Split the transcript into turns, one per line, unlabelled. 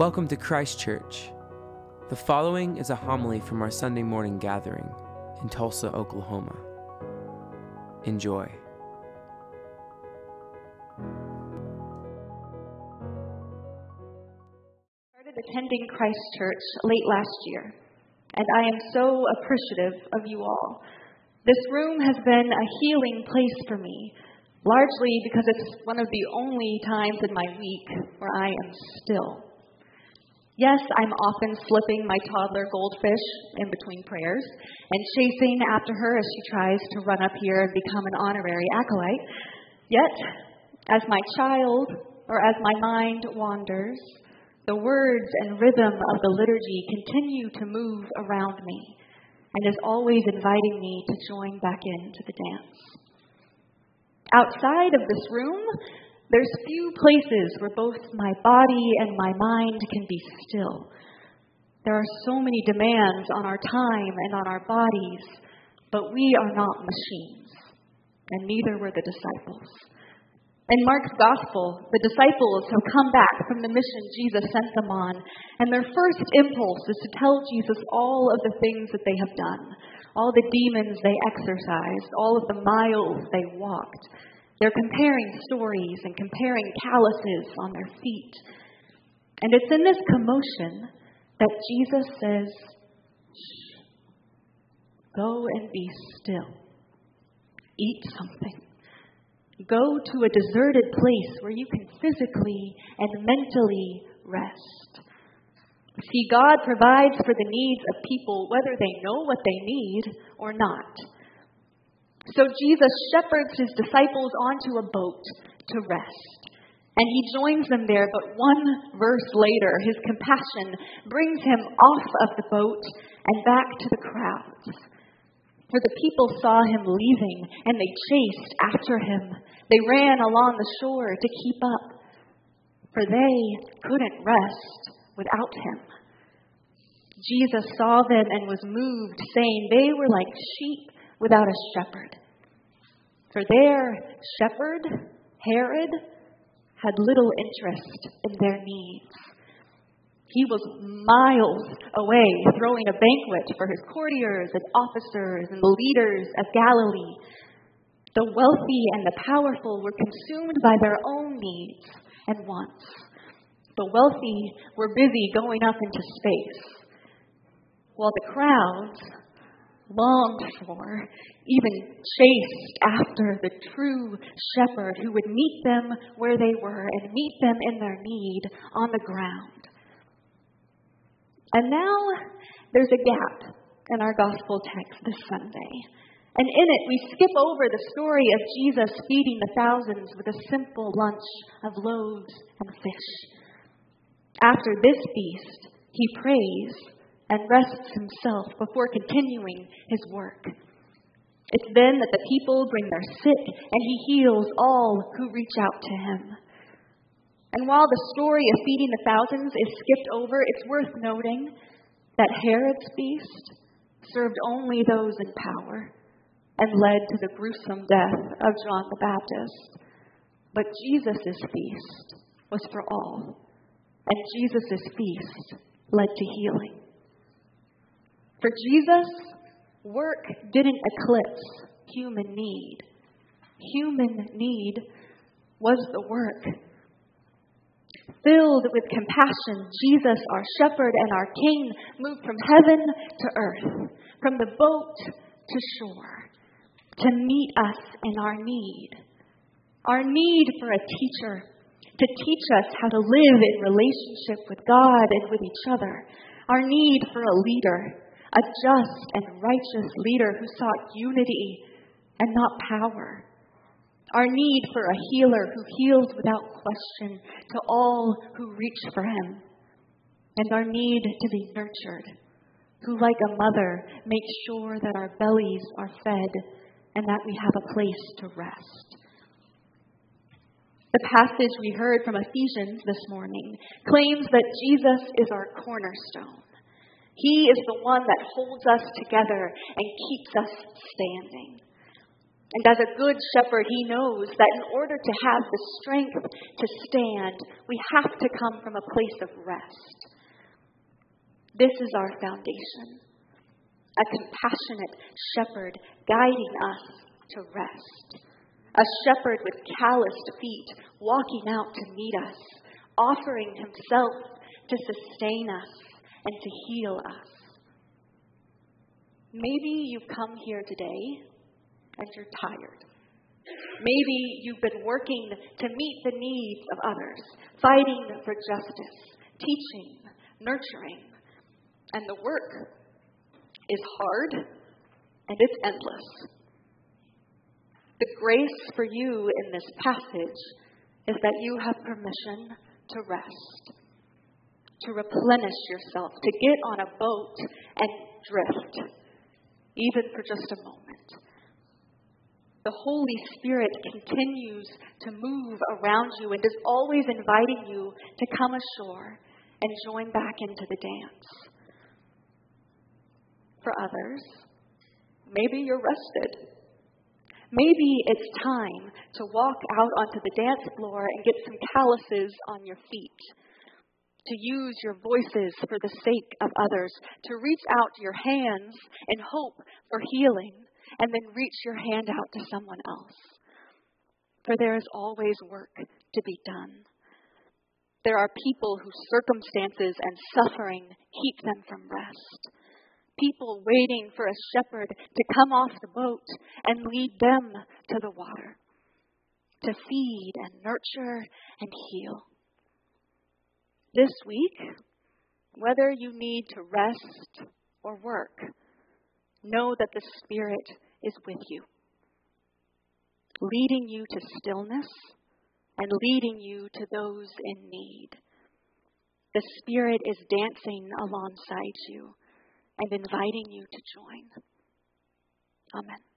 Welcome to Christ Church. The following is a homily from our Sunday morning gathering in Tulsa, Oklahoma. Enjoy.
I started attending Christ Church late last year, and I am so appreciative of you all. This room has been a healing place for me, largely because it's one of the only times in my week where I am still. Yes, I'm often slipping my toddler goldfish in between prayers and chasing after her as she tries to run up here and become an honorary acolyte. Yet, as my child or as my mind wanders, the words and rhythm of the liturgy continue to move around me and is always inviting me to join back into the dance. Outside of this room, there's few places where both my body and my mind can be still. There are so many demands on our time and on our bodies, but we are not machines, and neither were the disciples. In Mark's gospel, the disciples have come back from the mission Jesus sent them on, and their first impulse is to tell Jesus all of the things that they have done, all the demons they exorcised, all of the miles they walked. They're comparing stories and comparing calluses on their feet. And it's in this commotion that Jesus says, Shh, go and be still. Eat something. Go to a deserted place where you can physically and mentally rest. See, God provides for the needs of people whether they know what they need or not. So Jesus shepherds his disciples onto a boat to rest. And he joins them there, but one verse later, his compassion brings him off of the boat and back to the crowds. For the people saw him leaving, and they chased after him. They ran along the shore to keep up, for they couldn't rest without him. Jesus saw them and was moved, saying they were like sheep without a shepherd. For their shepherd, Herod, had little interest in their needs. He was miles away throwing a banquet for his courtiers and officers and the leaders of Galilee. The wealthy and the powerful were consumed by their own needs and wants. The wealthy were busy going up into space, while the crowds longed for, even chased after the true shepherd who would meet them where they were and meet them in their need on the ground. And now there's a gap in our gospel text this Sunday. And in it, we skip over the story of Jesus feeding the thousands with a simple lunch of loaves and fish. After this feast, he prays and rests himself before continuing his work. It's then that the people bring their sick and he heals all who reach out to him. And while the story of feeding the thousands is skipped over, it's worth noting that Herod's feast served only those in power and led to the gruesome death of John the Baptist. But Jesus' feast was for all, and Jesus' feast led to healing. For Jesus, work didn't eclipse human need. Human need was the work. Filled with compassion, Jesus, our shepherd and our king, moved from heaven to earth, from the boat to shore, to meet us in our need. Our need for a teacher to teach us how to live in relationship with God and with each other. Our need for a leader a just and righteous leader who sought unity and not power. Our need for a healer who heals without question to all who reach for him. And our need to be nurtured, who, like a mother, makes sure that our bellies are fed and that we have a place to rest. The passage we heard from Ephesians this morning claims that Jesus is our cornerstone. He is the one that holds us together and keeps us standing. And as a good shepherd, he knows that in order to have the strength to stand, we have to come from a place of rest. This is our foundation a compassionate shepherd guiding us to rest. A shepherd with calloused feet walking out to meet us, offering himself to sustain us and to heal us. Maybe you've come here today and you're tired. Maybe you've been working to meet the needs of others, fighting for justice, teaching, nurturing, and the work is hard and it's endless. The grace for you in this passage is that you have permission to rest, to replenish yourself, to get on a boat and drift, even for just a moment. The Holy Spirit continues to move around you and is always inviting you to come ashore and join back into the dance for others. Maybe you're rested. Maybe it's time to walk out onto the dance floor and get some calluses on your feet. To use your voices for the sake of others. To reach out your hands in hope for healing and then reach your hand out to someone else. For there is always work to be done. There are people whose circumstances and suffering keep them from rest people waiting for a shepherd to come off the boat and lead them to the water, to feed and nurture and heal. This week, whether you need to rest or work, know that the Spirit is with you, leading you to stillness and leading you to those in need. The Spirit is dancing alongside you and inviting you to join. Amen.